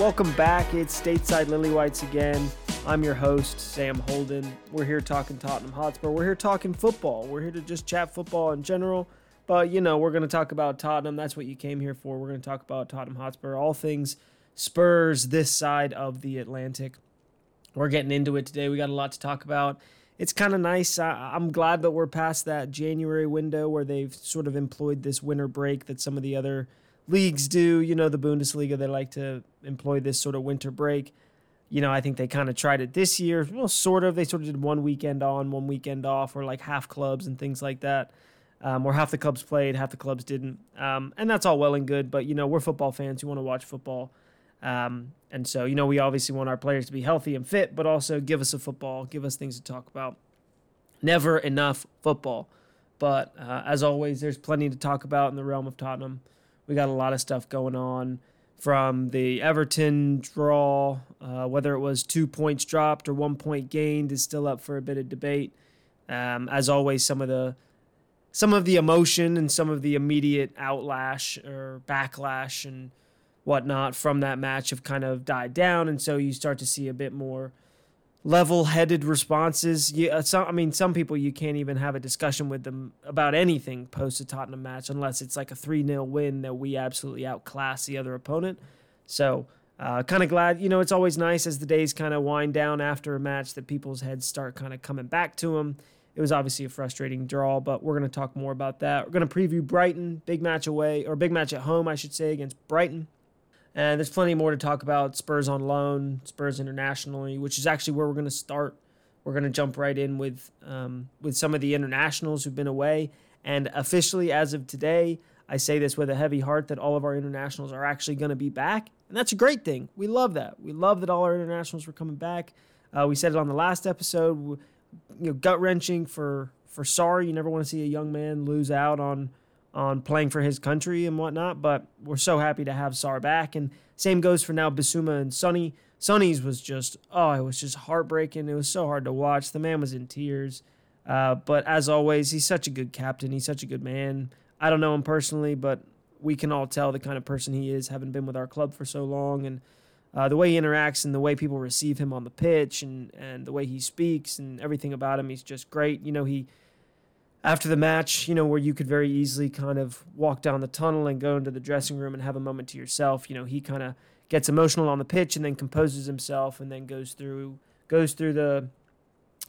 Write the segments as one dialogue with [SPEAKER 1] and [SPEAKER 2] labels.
[SPEAKER 1] Welcome back. It's Stateside Lily Whites again. I'm your host, Sam Holden. We're here talking Tottenham Hotspur. We're here talking football. We're here to just chat football in general. But, you know, we're going to talk about Tottenham. That's what you came here for. We're going to talk about Tottenham Hotspur, all things Spurs this side of the Atlantic. We're getting into it today. We got a lot to talk about. It's kind of nice. I'm glad that we're past that January window where they've sort of employed this winter break that some of the other leagues do. You know, the Bundesliga, they like to employ this sort of winter break. You know, I think they kind of tried it this year. Well, sort of. They sort of did one weekend on, one weekend off, or like half clubs and things like that. Um, or half the clubs played, half the clubs didn't. Um, and that's all well and good, but, you know, we're football fans. We want to watch football. Um, and so, you know, we obviously want our players to be healthy and fit, but also give us a football, give us things to talk about. Never enough football. But uh, as always, there's plenty to talk about in the realm of Tottenham. We got a lot of stuff going on from the Everton draw, uh, whether it was two points dropped or one point gained is still up for a bit of debate. Um, as always, some of the some of the emotion and some of the immediate outlash or backlash and whatnot from that match have kind of died down, and so you start to see a bit more level-headed responses. Yeah, uh, some, I mean, some people you can't even have a discussion with them about anything post a Tottenham match unless it's like a three 0 win that we absolutely outclass the other opponent. So. Uh, kind of glad, you know, it's always nice as the days kind of wind down after a match that people's heads start kind of coming back to them. It was obviously a frustrating draw, but we're going to talk more about that. We're going to preview Brighton, big match away, or big match at home, I should say, against Brighton. And there's plenty more to talk about. Spurs on loan, Spurs internationally, which is actually where we're going to start. We're going to jump right in with um, with some of the internationals who've been away. And officially, as of today, I say this with a heavy heart that all of our internationals are actually going to be back, and that's a great thing. We love that. We love that all our internationals were coming back. Uh, we said it on the last episode. You know, gut wrenching for for Sarr. You never want to see a young man lose out on on playing for his country and whatnot. But we're so happy to have Sarr back. And same goes for now Bissouma and Sonny. Sonny's was just, oh, it was just heartbreaking. It was so hard to watch. The man was in tears. Uh, but as always, he's such a good captain. He's such a good man. I don't know him personally, but we can all tell the kind of person he is, having been with our club for so long. And uh, the way he interacts and the way people receive him on the pitch and, and the way he speaks and everything about him, he's just great. You know, he after the match, you know, where you could very easily kind of walk down the tunnel and go into the dressing room and have a moment to yourself. You know, he kind of gets emotional on the pitch and then composes himself and then goes through goes through the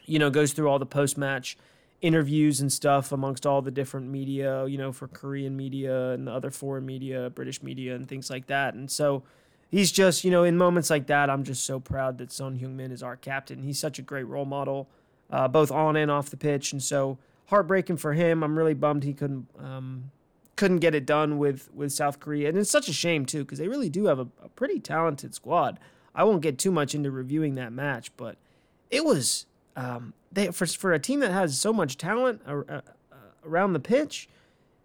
[SPEAKER 1] you know, goes through all the post match interviews and stuff amongst all the different media, you know, for Korean media and the other foreign media, British media and things like that. And so he's just, you know, in moments like that, I'm just so proud that Son Heung-min is our captain. He's such a great role model, uh, both on and off the pitch. And so heartbreaking for him. I'm really bummed he couldn't um, couldn't get it done with with South Korea, and it's such a shame too because they really do have a, a, pretty talented squad. I won't get too much into reviewing that match, but it was um, they for for a team that has so much talent uh, around the pitch.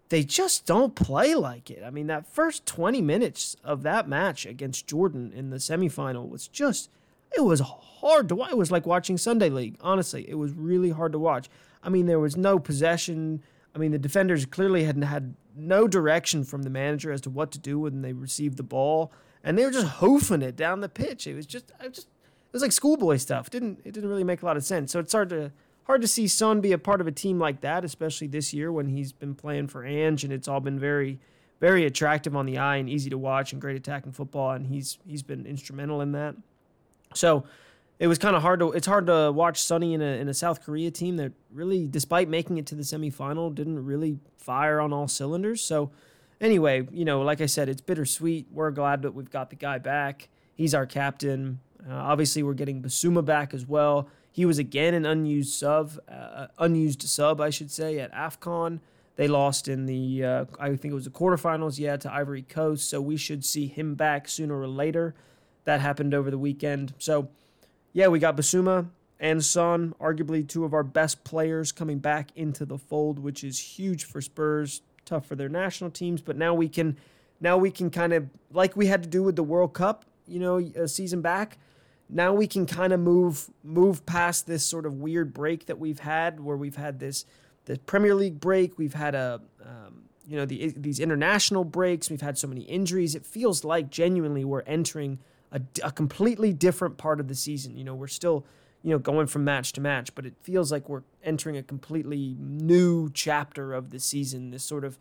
[SPEAKER 1] They just don't play like it. I mean, that first 20 minutes of that match against Jordan in the semifinal was just, it was hard to watch. It was like watching Sunday League. Honestly, it was really hard to watch. I mean, there was no possession. I mean, the defenders clearly hadn't had no direction from the manager as to what to do when they received the ball, and they were just hoofing it down the pitch. It was just, I just, it was like schoolboy stuff. It didn't it didn't really make a lot of sense. So it's hard to hard to see Son be a part of a team like that, especially this year when he's been playing for Ange and it's all been very very attractive on the eye and easy to watch and great attacking football and he's he's been instrumental in that. So it was kind of hard to it's hard to watch Sonny in a in a South Korea team that really, despite making it to the semifinal, didn't really fire on all cylinders. So anyway, you know, like I said, it's bittersweet. We're glad that we've got the guy back. He's our captain. Uh, obviously, we're getting Bissouma back as well. He was again an unused sub, uh, unused sub, I should say, at AFCON. They lost in the, uh, I think it was the quarterfinals, yeah, to Ivory Coast. So we should see him back sooner or later. That happened over the weekend. So yeah, we got Bissouma and Son, arguably two of our best players coming back into the fold, which is huge for Spurs. Tough for their national teams, but now we can, now we can kind of like we had to do with the World Cup, you know, a season back. Now we can kind of move move past this sort of weird break that we've had, where we've had this the Premier League break, we've had a um, you know the, these international breaks, we've had so many injuries. It feels like genuinely we're entering a, a completely different part of the season. You know, we're still you know going from match to match, but it feels like we're entering a completely new chapter of the season. This sort of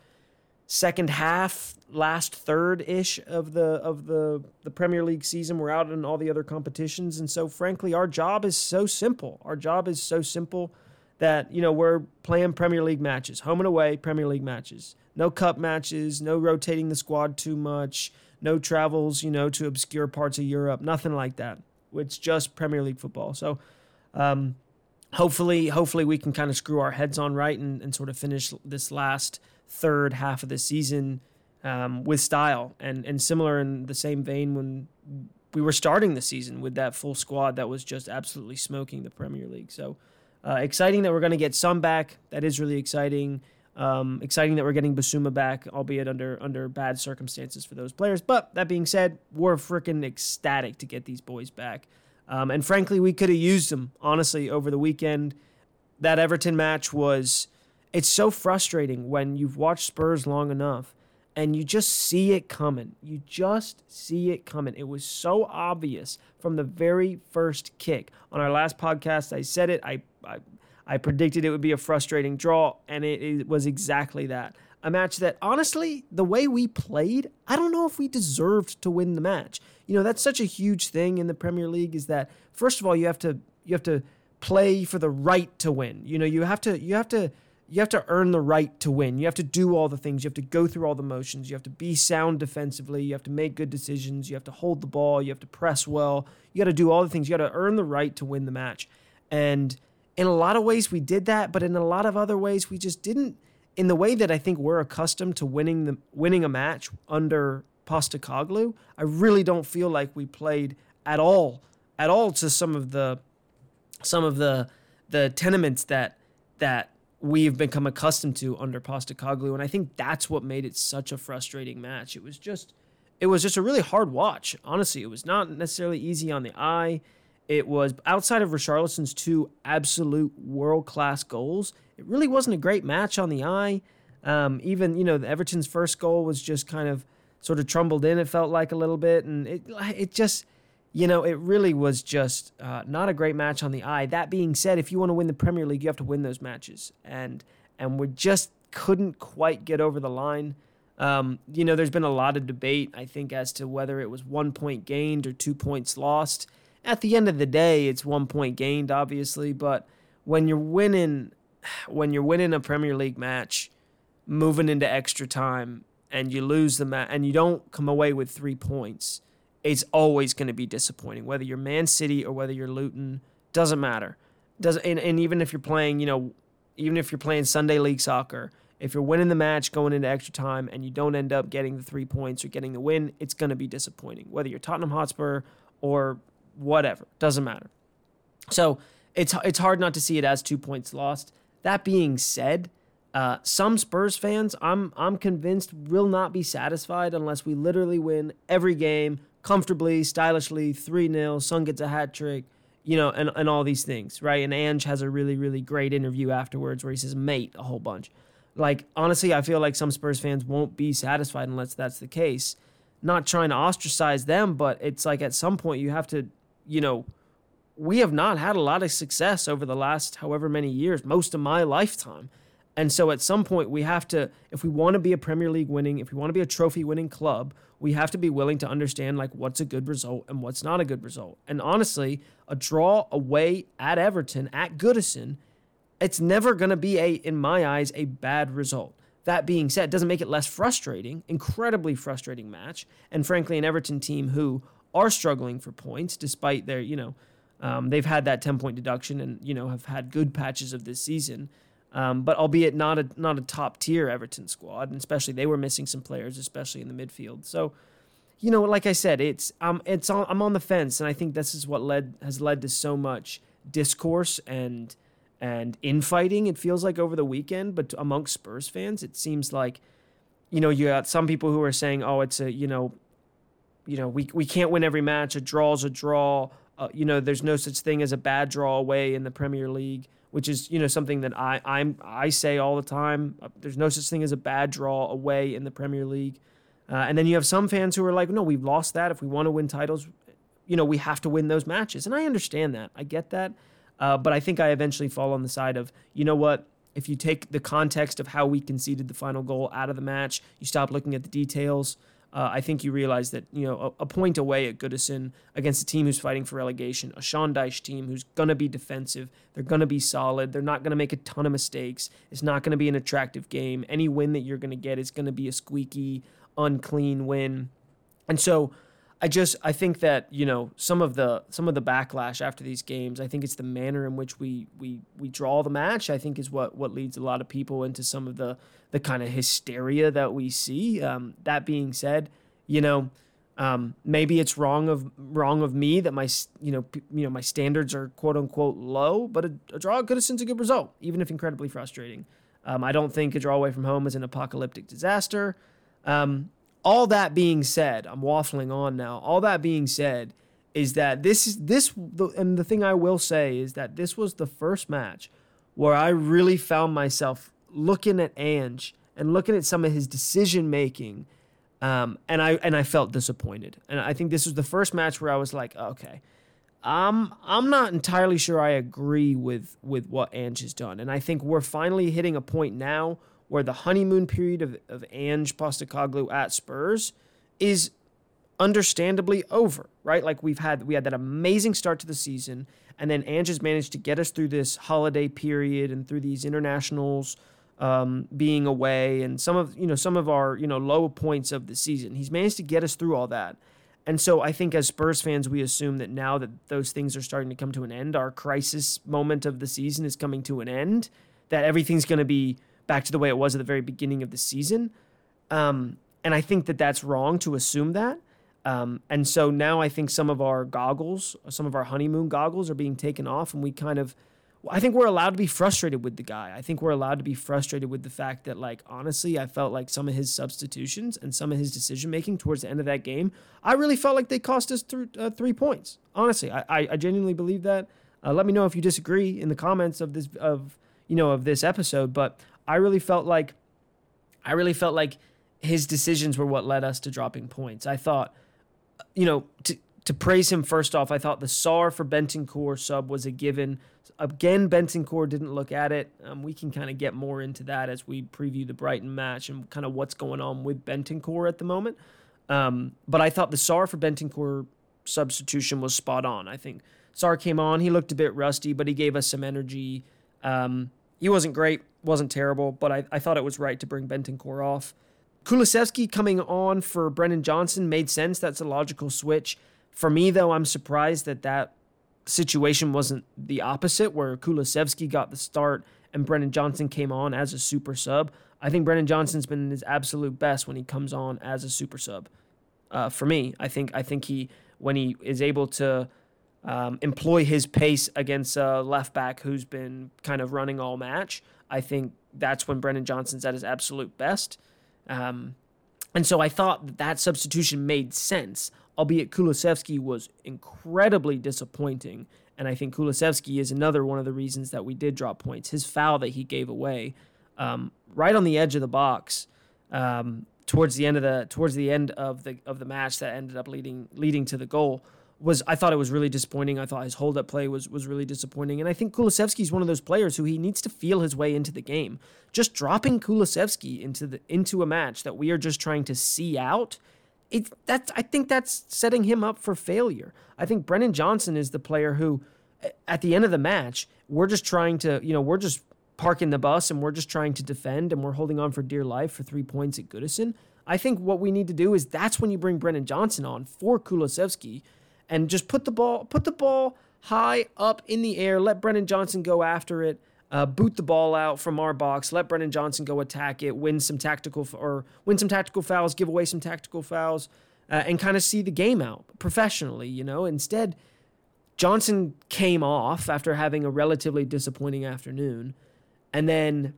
[SPEAKER 1] second half, last third ish of the of the the Premier League season. We're out in all the other competitions, and so frankly, our job is so simple. Our job is so simple that you know we're playing Premier League matches, home and away Premier League matches. No cup matches, no rotating the squad too much, no travels, you know, to obscure parts of Europe, nothing like that. It's just Premier League football. So. Um, hopefully, hopefully we can kind of screw our heads on right and, and sort of finish this last third half of the season um, with style and and similar in the same vein when we were starting the season with that full squad that was just absolutely smoking the Premier League. So uh, exciting that we're going to get some back. That is really exciting. Um, exciting that we're getting Bissouma back, albeit under under bad circumstances for those players. But that being said, we're freaking ecstatic to get these boys back. Um, and frankly, we could have used them honestly over the weekend. That Everton match was it's so frustrating when you've watched Spurs long enough and you just see it coming. You just see it coming. It was so obvious from the very first kick. On our last podcast, I said it. I I, I predicted it would be a frustrating draw, and it, it was exactly that. A match that, honestly, the way we played, I don't know if we deserved to win the match. You know, that's such a huge thing in the Premier League. Is that first of all, you have to you have to play for the right to win. You know, you have to you have to you have to earn the right to win. You have to do all the things. You have to go through all the motions. You have to be sound defensively. You have to make good decisions. You have to hold the ball. You have to press well. You got to do all the things. You got to earn the right to win the match. And in a lot of ways, we did that, but in a lot of other ways, we just didn't. In the way that I think we're accustomed to winning the winning a match under Postecoglou, I really don't feel like we played at all, at all to some of the, some of the, the tenements that that we've become accustomed to under Postecoglou, and I think that's what made it such a frustrating match. It was just, it was just a really hard watch. Honestly, it was not necessarily easy on the eye. It was outside of Richarlison's two absolute world class goals. It really wasn't a great match on the eye. Um, even you know Everton's first goal was just kind of sort of trumbled in. It felt like a little bit, and it it just you know, it really was just uh, not a great match on the eye. That being said, if you want to win the Premier League, you have to win those matches, and and we just couldn't quite get over the line. Um, you know, there's been a lot of debate, I think, as to whether it was one point gained or two points lost. At the end of the day, it's one point gained, obviously, but when you're winning, when you're winning a Premier League match, moving into extra time, and you lose the match, and you don't come away with three points it's always going to be disappointing. Whether you're Man City or whether you're Luton, doesn't matter. Does and, and even if you're playing, you know, even if you're playing Sunday League soccer, if you're winning the match going into extra time and you don't end up getting the three points or getting the win, it's going to be disappointing. Whether you're Tottenham Hotspur or whatever, doesn't matter. So it's it's hard not to see it as two points lost. That being said, uh, some Spurs fans, I'm I'm convinced, will not be satisfied unless we literally win every game comfortably, stylishly, 3 0. Son gets a hat trick, you know, and, and all these things, right? And Ange has a really, really great interview afterwards where he says, mate, a whole bunch. Like, honestly, I feel like some Spurs fans won't be satisfied unless that's the case. Not trying to ostracize them, but it's like at some point you have to, you know, we have not had a lot of success over the last however many years, most of my lifetime. And so at some point, we have to, if we want to be a Premier League winning, if we want to be a trophy winning club, we have to be willing to understand like what's a good result and what's not a good result. And honestly, a draw away at Everton, at Goodison, it's never going to be a, in my eyes, a bad result. That being said, doesn't make it less frustrating, incredibly frustrating match. And frankly, an Everton team who are struggling for points despite their, you know, um, they've had that 10 point deduction and, you know, have had good patches of this season. Um, but albeit not a not a top tier Everton squad, and especially they were missing some players, especially in the midfield. So, you know, like I said, it's um it's on, I'm on the fence, and I think this is what led has led to so much discourse and and infighting. It feels like over the weekend, but amongst Spurs fans, it seems like, you know, you got some people who are saying, oh, it's a you know, you know, we we can't win every match. A draw's a draw. Uh, you know, there's no such thing as a bad draw away in the Premier League which is you know something that I I'm I say all the time. Uh, there's no such thing as a bad draw away in the Premier League. Uh, and then you have some fans who are like, no, we've lost that. If we want to win titles, you know, we have to win those matches. And I understand that. I get that. Uh, but I think I eventually fall on the side of, you know what? If you take the context of how we conceded the final goal out of the match, you stop looking at the details. Uh, I think you realize that you know a, a, point away at Goodison against a team who's fighting for relegation, a Sean Dyche team who's going to be defensive. They're going to be solid. They're not going to make a ton of mistakes. It's not going to be an attractive game. Any win that you're going to get is going to be a squeaky, unclean win. And so I just I think that you know some of the some of the backlash after these games. I think it's the manner in which we we we draw the match. I think is what what leads a lot of people into some of the the kind of hysteria that we see. Um, that being said, you know. Um, maybe it's wrong of wrong of me that my you know p- you know my standards are quote unquote low, but a, a draw at Goodison's a good result, even if incredibly frustrating. Um, I don't think a draw away from home is an apocalyptic disaster. Um, all that being said, I'm waffling on now. All that being said is that this is this and the thing I will say is that this was the first match where I really found myself looking at Ange and looking at some of his decision making, um, and I and I felt disappointed. And I think this was the first match where I was like, okay, I'm I'm not entirely sure I agree with with what Ange has done, and I think we're finally hitting a point now where the honeymoon period of, of Ange Postecoglou at Spurs is understandably over, right? Like we've had we had that amazing start to the season, and then Ange has managed to get us through this holiday period and through these internationals um, being away and some of you know some of our you know low points of the season. He's managed to get us through all that. And so I think as Spurs fans, we assume that now that those things are starting to come to an end, our crisis moment of the season is coming to an end, that everything's going to be back to the way it was at the very beginning of the season. Um, and I think that that's wrong to assume that. Um, and so now I think some of our goggles, some of our honeymoon goggles are being taken off, and we kind of, I think we're allowed to be frustrated with the guy. I think we're allowed to be frustrated with the fact that, like, honestly, I felt like some of his substitutions and some of his decision making towards the end of that game, I really felt like they cost us th- uh, three points. Honestly, I, I, I genuinely believe that. Uh, let me know if you disagree in the comments of this of you know of this episode, but I really felt like I really felt like his decisions were what led us to dropping points. I thought, you know, to to praise him first off, I thought the Sarr for Bentancur sub was a given. Again, Bentancur didn't look at it. Um, we can kind of get more into that as we preview the Brighton match and kind of what's going on with Bentancur at the moment. Um, but I thought the Sarr for Bentancur substitution was spot on. I think Sarr came on, he looked a bit rusty, but he gave us some energy. Um, he wasn't great, wasn't terrible, but I, I thought it was right to bring Bentancur off. Kulusevski coming on for Brennan Johnson made sense. That's a logical switch. For me, though, I'm surprised that that situation wasn't the opposite, where Kulusevski got the start and Brennan Johnson came on as a super sub. I think Brennan Johnson's been his absolute best when he comes on as a super sub. Uh, for me, I think I think he when he is able to um, employ his pace against a left back who's been kind of running all match, I think that's when Brennan Johnson's at his absolute best. Um, and so I thought that, that substitution made sense, albeit Kulusevski was incredibly disappointing. And I think Kulusevski is another one of the reasons that we did drop points. His foul that he gave away, um, right on the edge of the box, um, towards the end of the towards the end of the of the match, that ended up leading leading to the goal was I thought it was really disappointing. I thought his hold up play was was really disappointing. And I think Kulusevski is one of those players who he needs to feel his way into the game. Just dropping Kulusevski into the into a match that we are just trying to see out, it that's I think that's setting him up for failure. I think Brennan Johnson is the player who at the end of the match, we're just trying to, you know, we're just parking the bus and we're just trying to defend and we're holding on for dear life for 3 points at Goodison. I think what we need to do is that's when you bring Brennan Johnson on for Kulusevski and just put the ball put the ball high up in the air. Let Brennan Johnson go after it. Uh, boot the ball out from our box. Let Brennan Johnson go attack it. Win some tactical or win some tactical fouls. Give away some tactical fouls, uh, and kind of see the game out professionally. You know, instead. Johnson came off after having a relatively disappointing afternoon. And then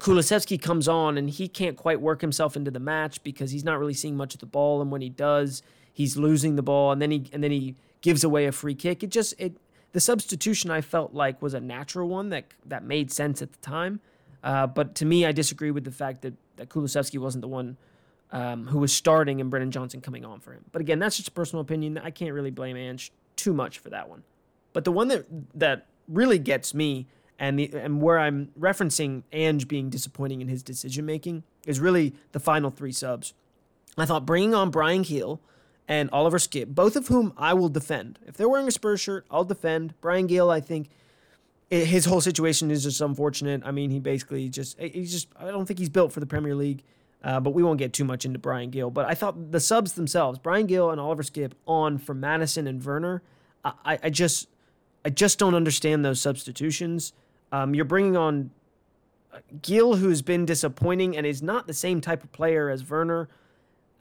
[SPEAKER 1] Kulusevski comes on and he can't quite work himself into the match because he's not really seeing much of the ball. And when he does, he's losing the ball and then he and then he gives away a free kick. It just it the substitution I felt like was a natural one that that made sense at the time. Uh, but to me, I disagree with the fact that that Kulusevski wasn't the one um, who was starting and Brennan Johnson coming on for him. But again, that's just a personal opinion. I can't really blame Ange too much for that one. But the one that that really gets me and the and where I'm referencing Ange being disappointing in his decision making is really the final three subs. I thought bringing on Bryan Gil and Oliver Skipp, both of whom I will defend. If they're wearing a Spurs shirt, I'll defend. Bryan Gil, I think his whole situation is just unfortunate. I mean, he basically just he's just I don't think he's built for the Premier League. Uh, but we won't get too much into Bryan Gil. But I thought the subs themselves, Bryan Gil and Oliver Skipp on for Maddison and Werner, I, I just I just don't understand those substitutions. Um, you're bringing on Gil, who's been disappointing and is not the same type of player as Werner,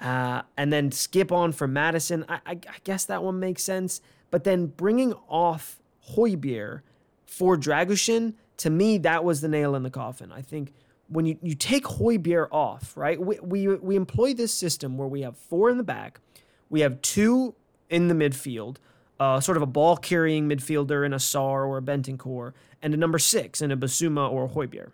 [SPEAKER 1] uh, and then Skipp on for Maddison. I, I, I, guess that one makes sense. But then bringing off Højbjerg for Dragusin, to me, that was the nail in the coffin. I think when you, you take Højbjerg off, right? We, we, we employ this system where we have four in the back, we have two in the midfield, uh, sort of a ball carrying midfielder in a Sarr or a Bentancur, and a number six in a Bissouma or a Højbjerg.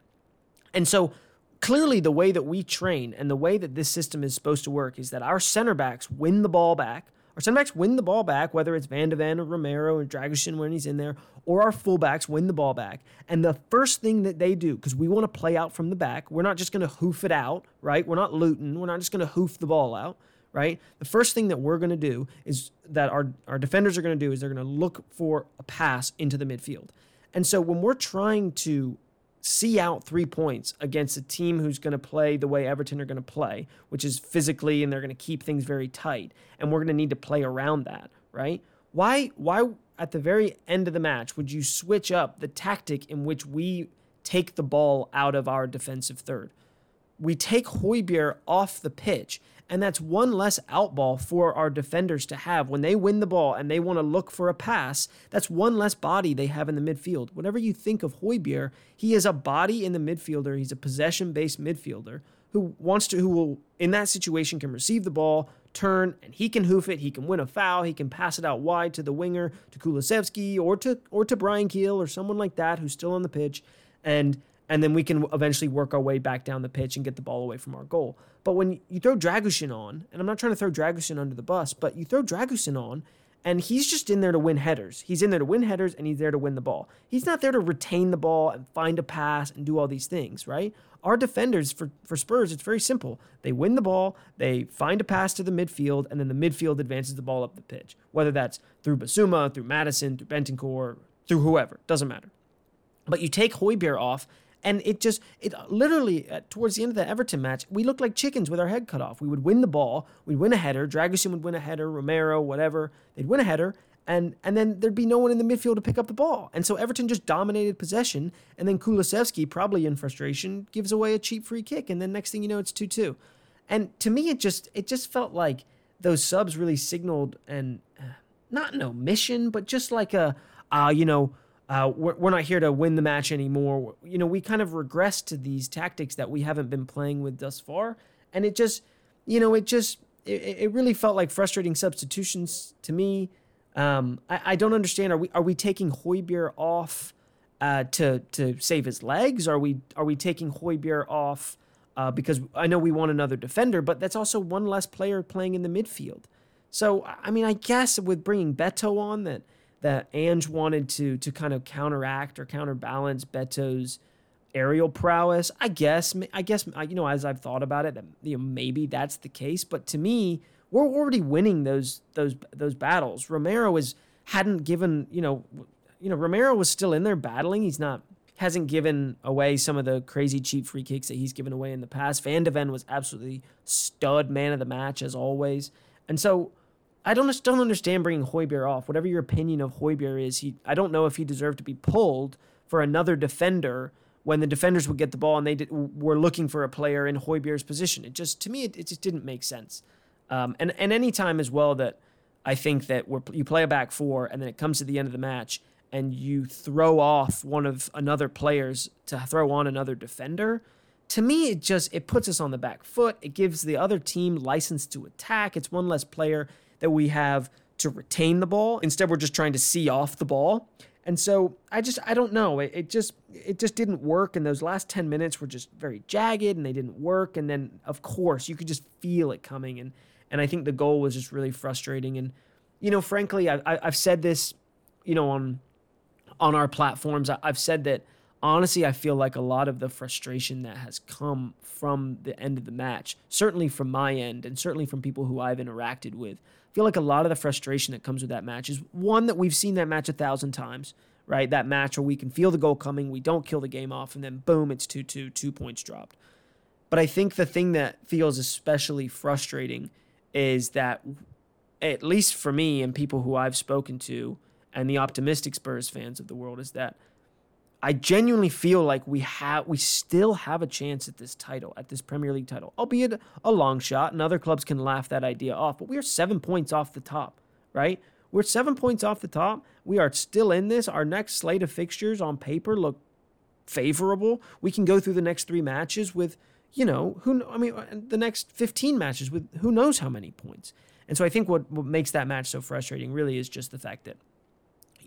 [SPEAKER 1] And so clearly, the way that we train and the way that this system is supposed to work is that our center backs win the ball back our center backs win the ball back, whether it's Van de Ven or Romero or Dragusin when he's in there, or our fullbacks win the ball back. And the first thing that they do, because we want to play out from the back, we're not just going to hoof it out, right? We're not Luton. We're not just going to hoof the ball out, right? The first thing that we're going to do is that our, our defenders are going to do is they're going to look for a pass into the midfield. And so when we're trying to see out three points against a team who's going to play the way Everton are going to play, which is physically and they're going to keep things very tight, and we're going to need to play around that, right? Why why at the very end of the match would you switch up the tactic in which we take the ball out of our defensive third? We take Højbjerg off the pitch and that's one less outball for our defenders to have. When they win the ball and they want to look for a pass, that's one less body they have in the midfield. Whatever you think of Højbjerg, he is a body in the midfielder. He's a possession based midfielder who wants to, who will, in that situation, can receive the ball, turn, and he can hoof it. He can win a foul. He can pass it out wide to the winger, to Kulusevski, or to, or to Bryan Gil or someone like that who's still on the pitch. And and then we can eventually work our way back down the pitch and get the ball away from our goal. But when you throw Dragusin on, and I'm not trying to throw Dragusin under the bus, but you throw Dragusin on, and he's just in there to win headers. He's in there to win headers, and he's there to win the ball. He's not there to retain the ball and find a pass and do all these things, right? Our defenders for, for Spurs, it's very simple. They win the ball, they find a pass to the midfield, and then the midfield advances the ball up the pitch. Whether that's through Bissouma, through Maddison, through Bentancur, through whoever, doesn't matter. But you take Højbjerg off, and it just, it literally, uh, towards the end of the Everton match, we looked like chickens with our head cut off. We would win the ball, we'd win a header, Dragusin would win a header, Romero, whatever, they'd win a header, and and then there'd be no one in the midfield to pick up the ball. And so Everton just dominated possession, and then Kulusevski, probably in frustration, gives away a cheap free kick, and then next thing you know, it's 2 2. And to me, it just it just felt like those subs really signaled and uh, not an omission, but just like a, uh, you know, uh, we're, we're not here to win the match anymore. You know, we kind of regress to these tactics that we haven't been playing with thus far. And it just, you know, it just, it, it really felt like frustrating substitutions to me. Um, I, I don't understand. Are we are we taking Højbjerg off uh, to to save his legs? Are we are we taking Højbjerg off uh, because I know we want another defender, but that's also one less player playing in the midfield. So I mean, I guess with bringing Beto on that that Ange wanted to to kind of counteract or counterbalance Beto's aerial prowess. I guess I guess you know as I've thought about it, you know maybe that's the case. But to me, we're already winning those those those battles. Romero is hadn't given you know you know Romero was still in there battling. He's not hasn't given away some of the crazy cheap free kicks that he's given away in the past. Van de Ven was absolutely stud man of the match as always. And so I don't just don't understand bringing Højbjerg off. Whatever your opinion of Højbjerg is, he I don't know if he deserved to be pulled for another defender when the defenders would get the ball and they did, were looking for a player in Højbjerg's position. It just to me it, it just didn't make sense. Um, and and any time as well that I think that we're, you play a back four and then it comes to the end of the match and you throw off one of another players to throw on another defender to me it just it puts us on the back foot it gives the other team license to attack it's one less player that we have to retain the ball. Instead, we're just trying to see off the ball. And so I just I don't know. It, it just it just didn't work. And those last ten minutes were just very jagged, and they didn't work. And then of course you could just feel it coming. And and I think the goal was just really frustrating. And you know, frankly, I, I I've said this, you know, on on our platforms. I, I've said that honestly, I feel like a lot of the frustration that has come from the end of the match, certainly from my end, and certainly from people who I've interacted with, I feel like a lot of the frustration that comes with that match is one that we've seen that match a thousand times, right? That match where we can feel the goal coming, we don't kill the game off, and then boom, it's 2 2, two points dropped. But I think the thing that feels especially frustrating is that, at least for me and people who I've spoken to, and the optimistic Spurs fans of the world, is that I genuinely feel like we have we still have a chance at this title, at this Premier League title, albeit a long shot, and other clubs can laugh that idea off. But we are seven points off the top, right? We're seven points off the top. We are still in this. Our next slate of fixtures on paper look favorable. We can go through the next three matches with, you know, who I mean, uh, the next 15 matches with who knows how many points. And so I think what, what makes that match so frustrating really is just the fact that,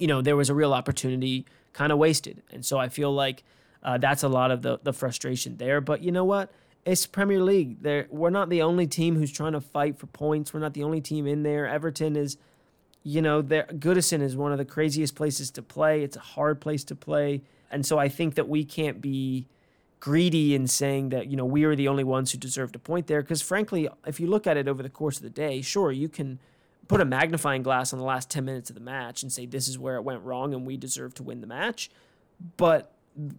[SPEAKER 1] you know, there was a real opportunity kind of wasted. And so I feel like uh, that's a lot of the, the frustration there. But you know what? It's Premier League. There, we're not the only team who's trying to fight for points. We're not the only team in there. Everton is, you know. Goodison is one of the craziest places to play. It's a hard place to play, and so I think that we can't be greedy in saying that you know we are the only ones who deserve to point there. Because frankly, if you look at it over the course of the day, sure you can put a magnifying glass on the last 10 minutes of the match and say this is where it went wrong and we deserve to win the match. But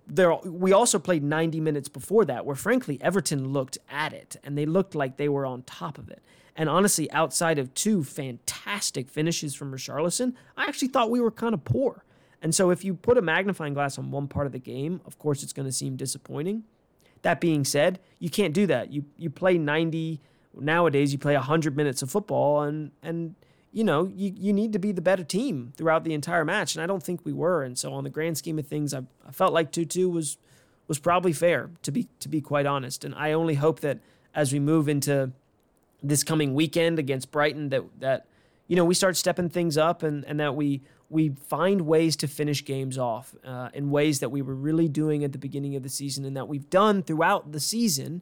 [SPEAKER 1] there we also played 90 minutes before that where frankly Everton looked at it and they looked like they were on top of it. And honestly, outside of two fantastic finishes from Richarlison, I actually thought we were kind of poor. And so if you put a magnifying glass on one part of the game, of course it's going to seem disappointing. That being said, you can't do that. You you play 90 nowadays you play 100 minutes of football and and you know you, you need to be the better team throughout the entire match. And i don't think we were. And so on the grand scheme of things i, I felt like 2-2 was was probably fair to be to be quite honest. And i only hope that as we move into this coming weekend against brighton that that you know we start stepping things up and and that we we find ways to finish games off uh, in ways that we were really doing at the beginning of the season and that we've done throughout the season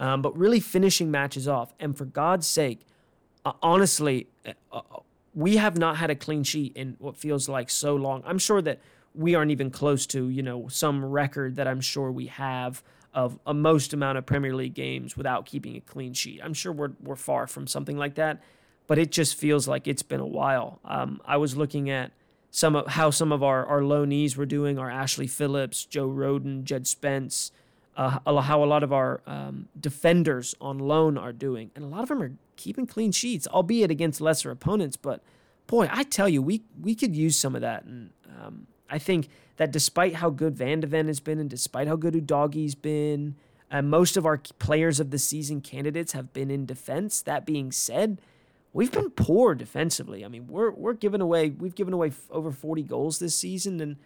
[SPEAKER 1] um, but really finishing matches off. And for God's sake, uh, honestly, uh, uh, we have not had a clean sheet in what feels like so long. I'm sure that we aren't even close to, you know, some record that I'm sure we have of a most amount of Premier League games without keeping a clean sheet. I'm sure we're, we're far from something like that, but it just feels like it's been a while. Um, I was looking at some of how some of our, our low were doing, our Ashley Phillips, Joe Rodon, Jed Spence, uh, how a lot of our um, defenders on loan are doing, and a lot of them are keeping clean sheets, albeit against lesser opponents. But boy, I tell you, we we could use some of that, and um, I think that despite how good Van de Ven has been, and despite how good Udogie's been, uh, most of our players of the season candidates have been in defense. That being said, we've been poor defensively. I mean, we're we're giving away we've given away f- over 40 goals this season and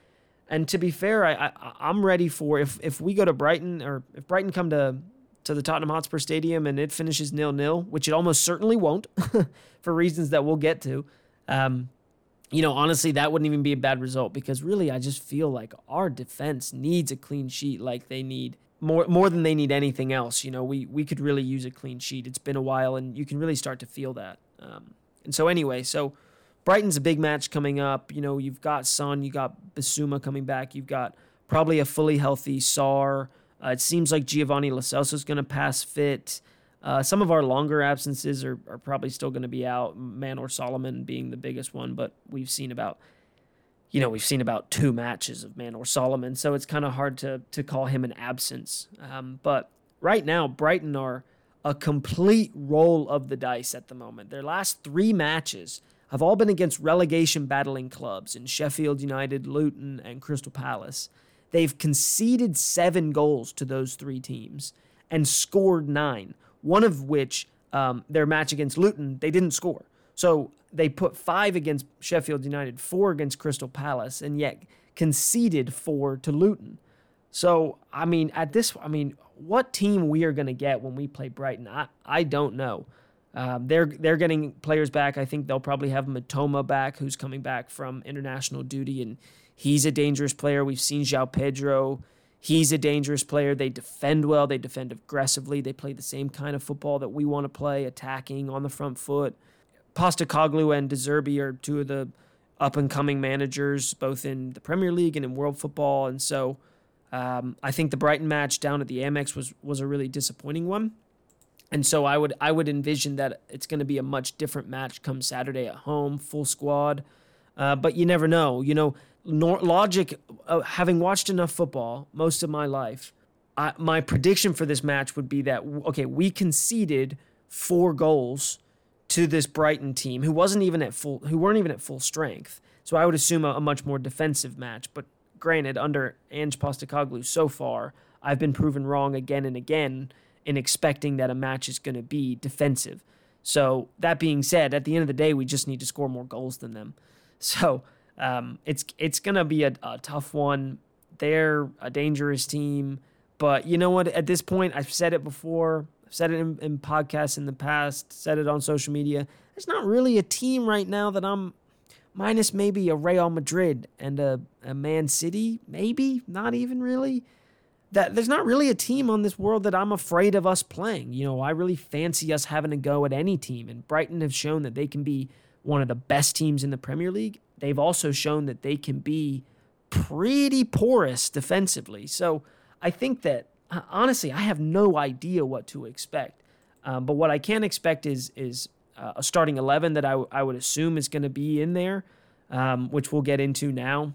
[SPEAKER 1] and to be fair, I, I am ready for if if we go to Brighton or if Brighton come to to the Tottenham Hotspur Stadium and it finishes nil nil, which it almost certainly won't, for reasons that we'll get to. Um, you know, honestly, that wouldn't even be a bad result because really, I just feel like our defense needs a clean sheet, like they need more more than they need anything else. You know, we we could really use a clean sheet. It's been a while, and you can really start to feel that. Um, and so anyway, so Brighton's a big match coming up. You know, you've got Son, you got Bissouma coming back, you've got probably a fully healthy Sarr. Uh, it seems like Giovanni Lo Celso is going to pass fit. Uh, some of our longer absences are, are probably still going to be out. Manor Solomon being the biggest one, but we've seen about, you know, we've seen about two matches of Manor Solomon, so it's kind of hard to to call him an absence. Um, but right now, Brighton are a complete roll of the dice at the moment. Their last three matches have all been against relegation battling clubs in Sheffield United, Luton, and Crystal Palace. They've conceded seven goals to those three teams and scored nine, one of which, um, their match against Luton, they didn't score. So they put five against Sheffield United, four against Crystal Palace, and yet conceded four to Luton. So, I mean, at this, I mean, what team we are going to get when we play Brighton, I, I don't know. Um, they're they're getting players back. I think they'll probably have Mitoma back, who's coming back from international duty, and He's a dangerous player. We've seen João Pedro. He's a dangerous player. They defend well. They defend aggressively. They play the same kind of football that we want to play, attacking on the front foot. Postecoglou and De Zerbi are two of the up and coming managers, both in the Premier League and in world football. And so um, I think the Brighton match down at the Amex was was a really disappointing one. And so I would I would envision that it's going to be a much different match come Saturday at home, full squad. Uh, but you never know. You know, nor- logic. Uh, having watched enough football most of my life, I, my prediction for this match would be that okay, we conceded four goals to this Brighton team who wasn't even at full who weren't even at full strength. So I would assume a, a much more defensive match. But granted, under Ange Postecoglou so far, I've been proven wrong again and again in expecting that a match is going to be defensive. So that being said, at the end of the day, we just need to score more goals than them. So um, it's it's going to be a, a tough one. They're a dangerous team, but you know what? At this point, I've said it before I've said it in, in podcasts in the past, said it on social media. There's not really a team right now that I'm minus maybe a Real Madrid and a, a Man City, maybe, not even really. That there's not really a team on this world that I'm afraid of us playing. You know, I really fancy us having a go at any team. And Brighton have shown that they can be one of the best teams in the Premier League. They've also shown that they can be pretty porous defensively. So I think that honestly, I have no idea what to expect. Um, but what I can expect is is uh, a starting eleven that I, w- I would assume is going to be in there, um, which we'll get into now.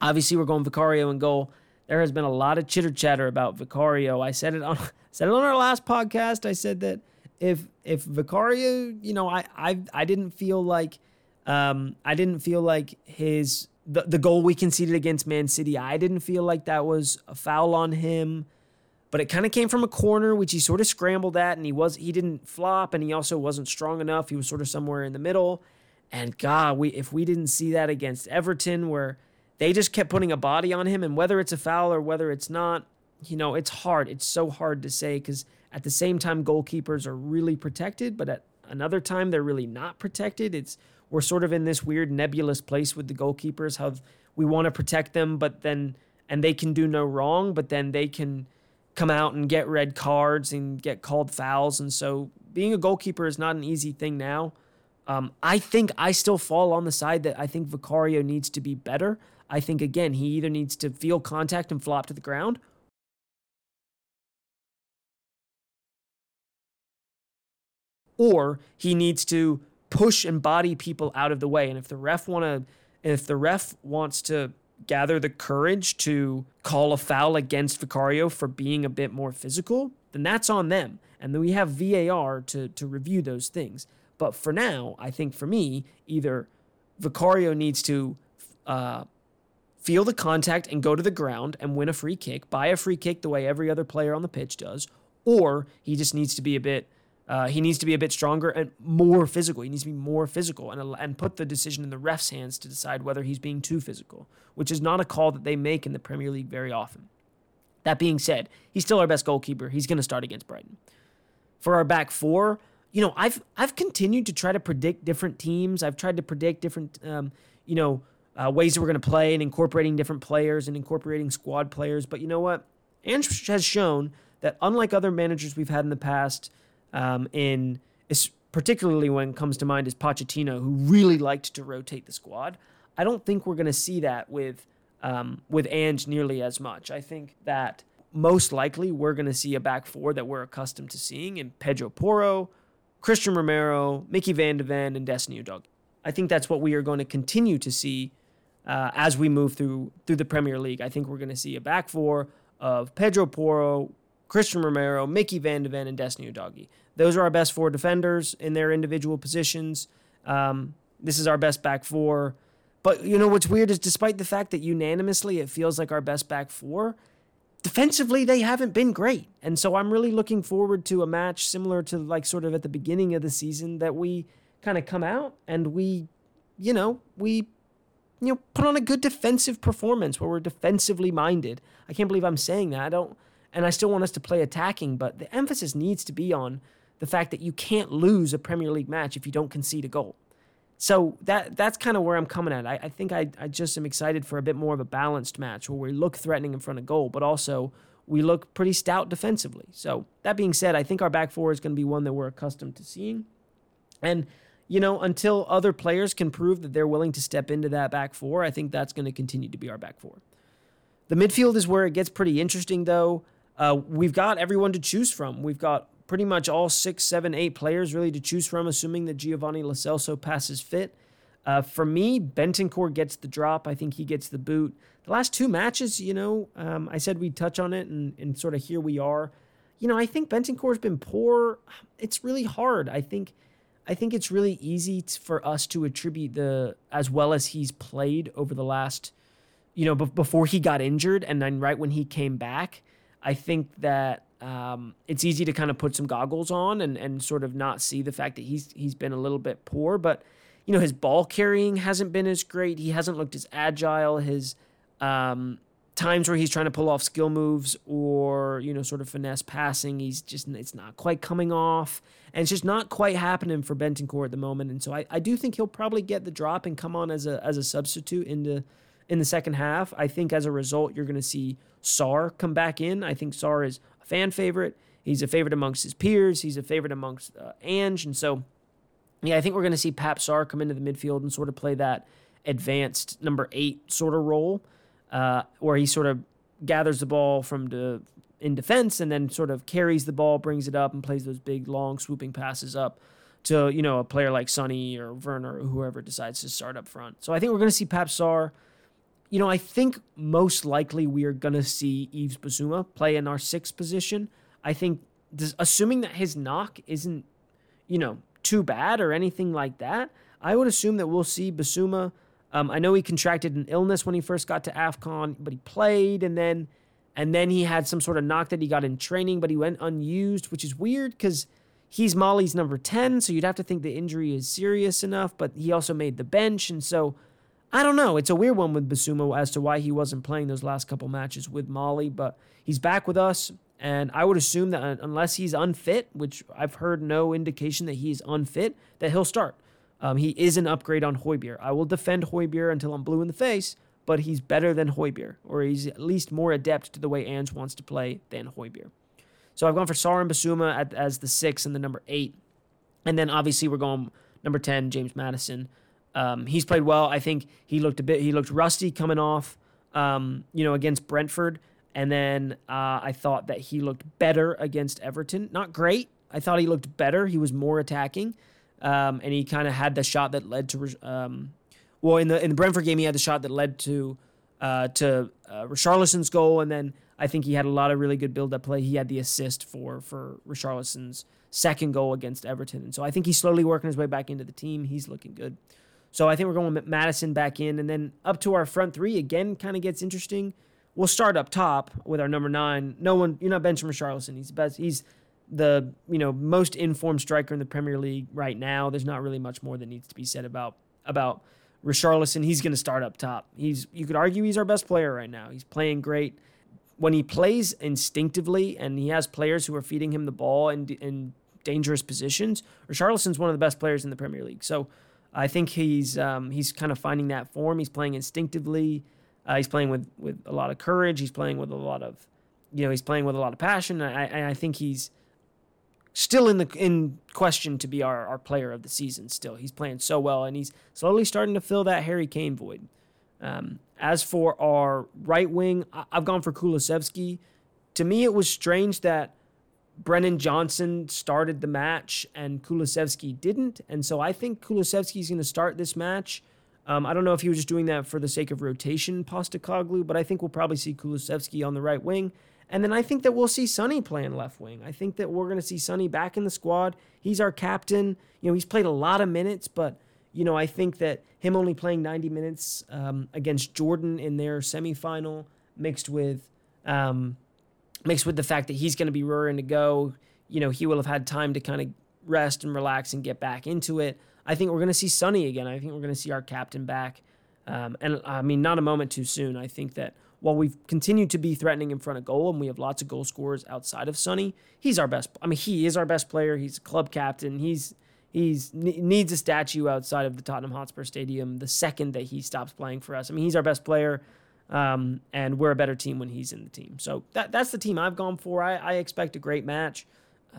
[SPEAKER 1] Obviously, we're going Vicario and goal. There has been a lot of chitter chatter about Vicario. I said it on said it on our last podcast. I said that if if Vicario, you know, I I I didn't feel like um, I didn't feel like his the, the goal we conceded against Man City. I didn't feel like that was a foul on him but it kind of came from a corner which he sort of scrambled at and he was he didn't flop and he also wasn't strong enough he was sort of somewhere in the middle and god we if we didn't see that against everton where they just kept putting a body on him and whether it's a foul or whether it's not you know it's hard it's so hard to say because at the same time goalkeepers are really protected but at another time they're really not protected it's we're sort of in this weird nebulous place with the goalkeepers how we want to protect them but then and they can do no wrong but then they can come out and get red cards and get called fouls. And so being a goalkeeper is not an easy thing now. Um, I think I still fall on the side that I think Vicario needs to be better. I think, again, he either needs to feel contact and flop to the ground or he needs to push and body people out of the way. And if the ref want to, if the ref wants to gather the courage to call a foul against Vicario for being a bit more physical, then that's on them. And then we have VAR to, to review those things. But for now, I think for me, either Vicario needs to uh, feel the contact and go to the ground and win a free kick, buy a free kick the way every other player on the pitch does, or he just needs to be a bit uh, he needs to be a bit stronger and more physical. He needs to be more physical and, and put the decision in the ref's hands to decide whether he's being too physical, which is not a call that they make in the Premier League very often. That being said, he's still our best goalkeeper. He's going to start against Brighton. For our back four, you know, I've I've continued to try to predict different teams. I've tried to predict different, um, you know, uh, ways that we're going to play and incorporating different players and incorporating squad players. But you know what? Ange has shown that unlike other managers we've had in the past – um, in particularly when it comes to mind is Pochettino, who really liked to rotate the squad. I don't think we're going to see that with um, with Ange nearly as much. I think that most likely we're going to see a back four that we're accustomed to seeing in Pedro Porro, Cristian Romero, Micky Van de Ven, and Destiny Udogie. I think that's what we are going to continue to see uh, as we move through through the Premier League. I think we're going to see a back four of Pedro Porro, Cristian Romero, Micky Van de Ven, and Destiny Udogie. Those are our best four defenders in their individual positions. Um, this is our best back four. But you know what's weird is despite the fact that unanimously it feels like our best back four, defensively they haven't been great. And so I'm really looking forward to a match similar to like sort of at the beginning of the season that we kind of come out and we, you know, we you know, put on a good defensive performance where we're defensively minded. I can't believe I'm saying that. I don't and I still want us to play attacking, but the emphasis needs to be on the fact that you can't lose a Premier League match if you don't concede a goal. so that that's kind of where I'm coming at. I, I think I, I just am excited for a bit more of a balanced match where we look threatening in front of goal, but also we look pretty stout defensively. So that being said, I think our back four is going to be one that we're accustomed to seeing. And you know, until other players can prove that they're willing to step into that back four, I think that's going to continue to be our back four. The midfield is where it gets pretty interesting, though. Uh, we've got everyone to choose from. We've got pretty much all six, seven, eight players really to choose from, assuming that Giovanni Lo Celso passes fit. Uh, for me, Bentancur gets the drop. I think he gets the boot. The last two matches, you know, um, I said we'd touch on it, and, and sort of here we are. You know, I think Bentancur's been poor. It's really hard. I think I think it's really easy for us to attribute the as well as he's played over the last, you know, before he got injured and then right when he came back. I think that um, it's easy to kind of put some goggles on and, and sort of not see the fact that he's he's been a little bit poor. But you know, his ball carrying hasn't been as great. He hasn't looked as agile. His um, times where he's trying to pull off skill moves or you know sort of finesse passing he's just it's not quite coming off. And it's just not quite happening for Bentancur at the moment. And so I, I do think he'll probably get the drop and come on as a as a substitute into in the second half. I think as a result you're going to see Sarr come back in. I think Sarr is a fan favorite. He's a favorite amongst his peers. He's a favorite amongst uh, Ange. And so yeah I think we're going to see Pape Sarr come into the midfield and sort of play that advanced number 8 sort of role uh, where he sort of gathers the ball from the in defense and then sort of carries the ball, brings it up, and plays those big, long, swooping passes up to you know a player like Sonny or Werner or whoever decides to start up front. So I think we're going to see Pape Sarr. You know, I think most likely we are going to see Yves Bissouma play in our sixth position. I think, this, assuming that his knock isn't, you know, too bad or anything like that, I would assume that we'll see Bissouma um, I know he contracted an illness when he first got to AFCON, but he played and then and then he had some sort of knock that he got in training, but he went unused, which is weird because he's Mali's number 10, so you'd have to think the injury is serious enough, but he also made the bench, and so I don't know. It's a weird one with Bissouma as to why he wasn't playing those last couple matches with Mali, but he's back with us. And I would assume that unless he's unfit, which I've heard no indication that he's unfit, that he'll start. Um, he is an upgrade on Højbjerg. I will defend Højbjerg until I'm blue in the face, but he's better than Højbjerg, or he's at least more adept to the way Ange wants to play than Højbjerg. So I've gone for Sarr and Bissouma at, as the six and the number eight. And then obviously we're going number 10, James Maddison. Um, he's played well. I think he looked a bit, he looked rusty coming off, um, you know, against Brentford. And then uh, I thought that he looked better against Everton. Not great. I thought he looked better. He was more attacking um, and he kind of had the shot that led to. Um, well, in the in the Brentford game, he had the shot that led to uh, to uh, Richarlison's goal, and then I think he had a lot of really good build-up play. He had the assist for for Richarlison's second goal against Everton, and so I think he's slowly working his way back into the team. He's looking good. So I think we're going with Maddison back in, and then up to our front three again. Kind of gets interesting. We'll start up top with our number nine. No one, you're not benching Richarlison. He's best. He's the you know most informed striker in the Premier League right now. There's not really much more that needs to be said about about Richarlison. He's going to start up top. He's you could argue he's our best player right now. He's playing great. When he plays instinctively and he has players who are feeding him the ball in, in dangerous positions, Richarlison's one of the best players in the Premier League. So I think he's um, he's kind of finding that form. He's playing instinctively. Uh, he's playing with with a lot of courage. He's playing with a lot of, you know, he's playing with a lot of passion. I I think he's still in the in question to be our, our player of the season. Still, he's playing so well, and he's slowly starting to fill that Harry Kane void. Um, as for our right wing, I, have gone for Kulusevski. To me, it was strange that Brennan Johnson started the match and Kulusevski didn't, and so I think Kulusevski is going to start this match. Um, I don't know if he was just doing that for the sake of rotation, Postecoglou, but I think we'll probably see Kulusevski on the right wing. And then I think that we'll see Sonny playing left wing. I think that we're going to see Sonny back in the squad. He's our captain. You know, he's played a lot of minutes, but you know, I think that him only playing 90 minutes um, against Jordan in their semifinal, mixed with um, mixed with the fact that he's going to be roaring to go. You know, he will have had time to kind of rest and relax and get back into it. I think we're going to see Sonny again. I think we're going to see our captain back. Um, and I mean, not a moment too soon. I think that while we've continued to be threatening in front of goal and we have lots of goal scorers outside of Sonny, he's our best. I mean, he is our best player. He's a club captain. He's he's needs a statue outside of the Tottenham Hotspur Stadium the second that he stops playing for us. I mean, he's our best player, um, and we're a better team when he's in the team. So that that's the team I've gone for. I, I expect a great match,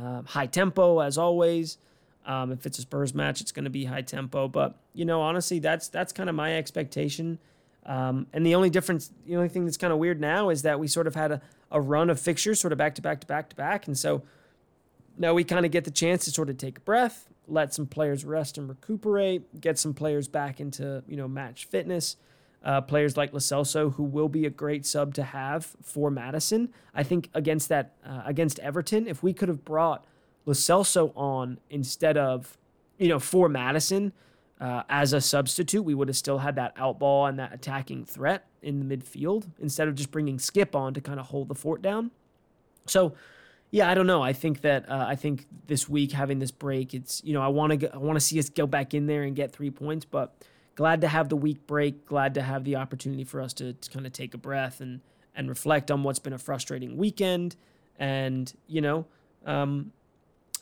[SPEAKER 1] uh, high tempo as always. Um, if it's a Spurs match, it's going to be high tempo. But you know, honestly, that's that's kind of my expectation. Um, and the only difference, the only thing that's kind of weird now is that we sort of had a, a run of fixtures, sort of back to back to back to back, and so now we kind of get the chance to sort of take a breath, let some players rest and recuperate, get some players back into you know match fitness. Uh, players like Lo Celso, who will be a great sub to have for Maddison. I think against that uh, against Everton, if we could have brought Lo Celso on instead of you know for Maddison uh, as a substitute, we would have still had that outball and that attacking threat in the midfield instead of just bringing Skipp on to kind of hold the fort down. So yeah, I don't know. I think that uh, I think this week having this break, it's you know I want to I want to see us go back in there and get three points, but glad to have the week break. Glad to have the opportunity for us to, to kind of take a breath and and reflect on what's been a frustrating weekend, and you know, um,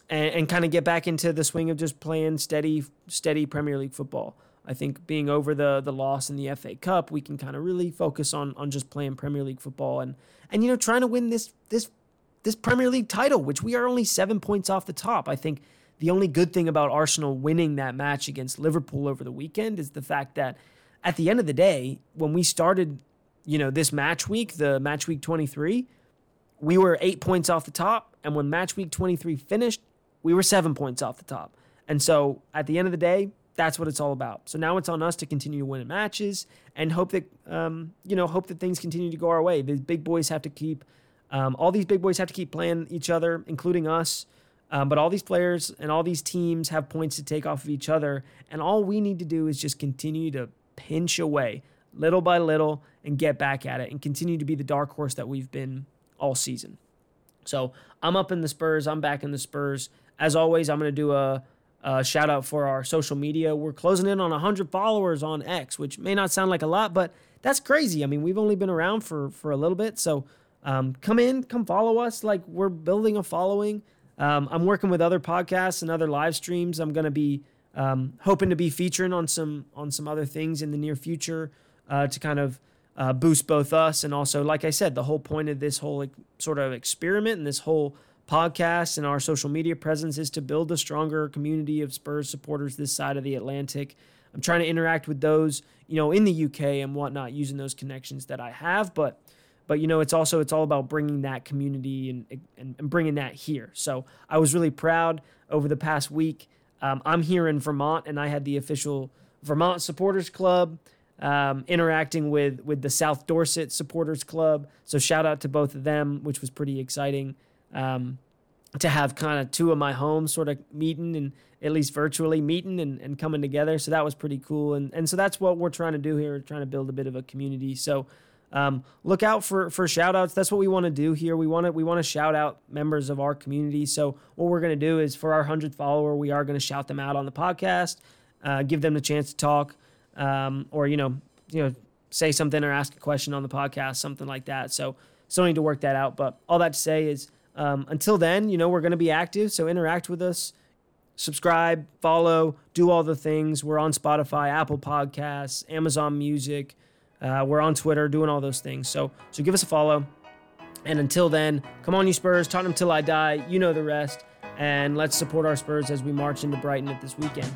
[SPEAKER 1] and, and kind of get back into the swing of just playing steady steady Premier League football. I think being over the the loss in the FA Cup, we can kind of really focus on on just playing Premier League football and and you know trying to win this this this Premier League title, which we are only seven points off the top. I think the only good thing about Arsenal winning that match against Liverpool over the weekend is the fact that at the end of the day, when we started, you know, this match week, the match week 23, we were eight points off the top. And when match week 23 finished, we were seven points off the top. And so at the end of the day, that's what it's all about. So now it's on us to continue to win matches and hope that, um, you know, hope that things continue to go our way. The big boys have to keep um, all these big boys have to keep playing each other, including us. Um, but all these players and all these teams have points to take off of each other. And all we need to do is just continue to pinch away little by little and get back at it and continue to be the dark horse that we've been all season. So I'm up in the Spurs. I'm back in the Spurs. As always, I'm going to do a, a shout out for our social media. We're closing in on 100 followers on X, which may not sound like a lot, but that's crazy. I mean, we've only been around for, for a little bit. So um, come in, come follow us. Like we're building a following. Um, I'm working with other podcasts and other live streams. I'm going to be um, hoping to be featuring on some on some other things in the near future uh, to kind of uh, boost both us and also, like I said, the whole point of this whole like, sort of experiment and this whole podcast and our social media presence is to build a stronger community of Spurs supporters this side of the Atlantic. I'm trying to interact with those, you know, in the UK and whatnot, using those connections that I have, but but you know it's also it's all about bringing that community and, and, and bringing that here. So i was really proud over the past week. Um, i'm here in vermont and i had the official vermont supporters club um, interacting with with the south dorset supporters club. So shout out to both of them which was pretty exciting um, to have kind of two of my homes sort of meeting and at least virtually meeting and, and coming together so that was pretty cool and, and so that's what we're trying to do here trying to build a bit of a community so um, look out for for shout outs. That's what we want to do here. We want to we want to shout out members of our community. So what we're going to do is for our 100th follower, we are going to shout them out on the podcast, uh, give them the chance to talk um, or you know, you know, say something or ask a question on the podcast, something like that. So still need to work that out, but all that to say is um, until then, you know, we're going to be active, so interact with us subscribe, follow, do all the things. We're on Spotify, Apple Podcasts, Amazon Music, uh, we're on Twitter, doing all those things. So so give us a follow. And until then, come on, you Spurs, Tottenham till I die. You know the rest. And let's support our Spurs as we march into Brighton at this weekend.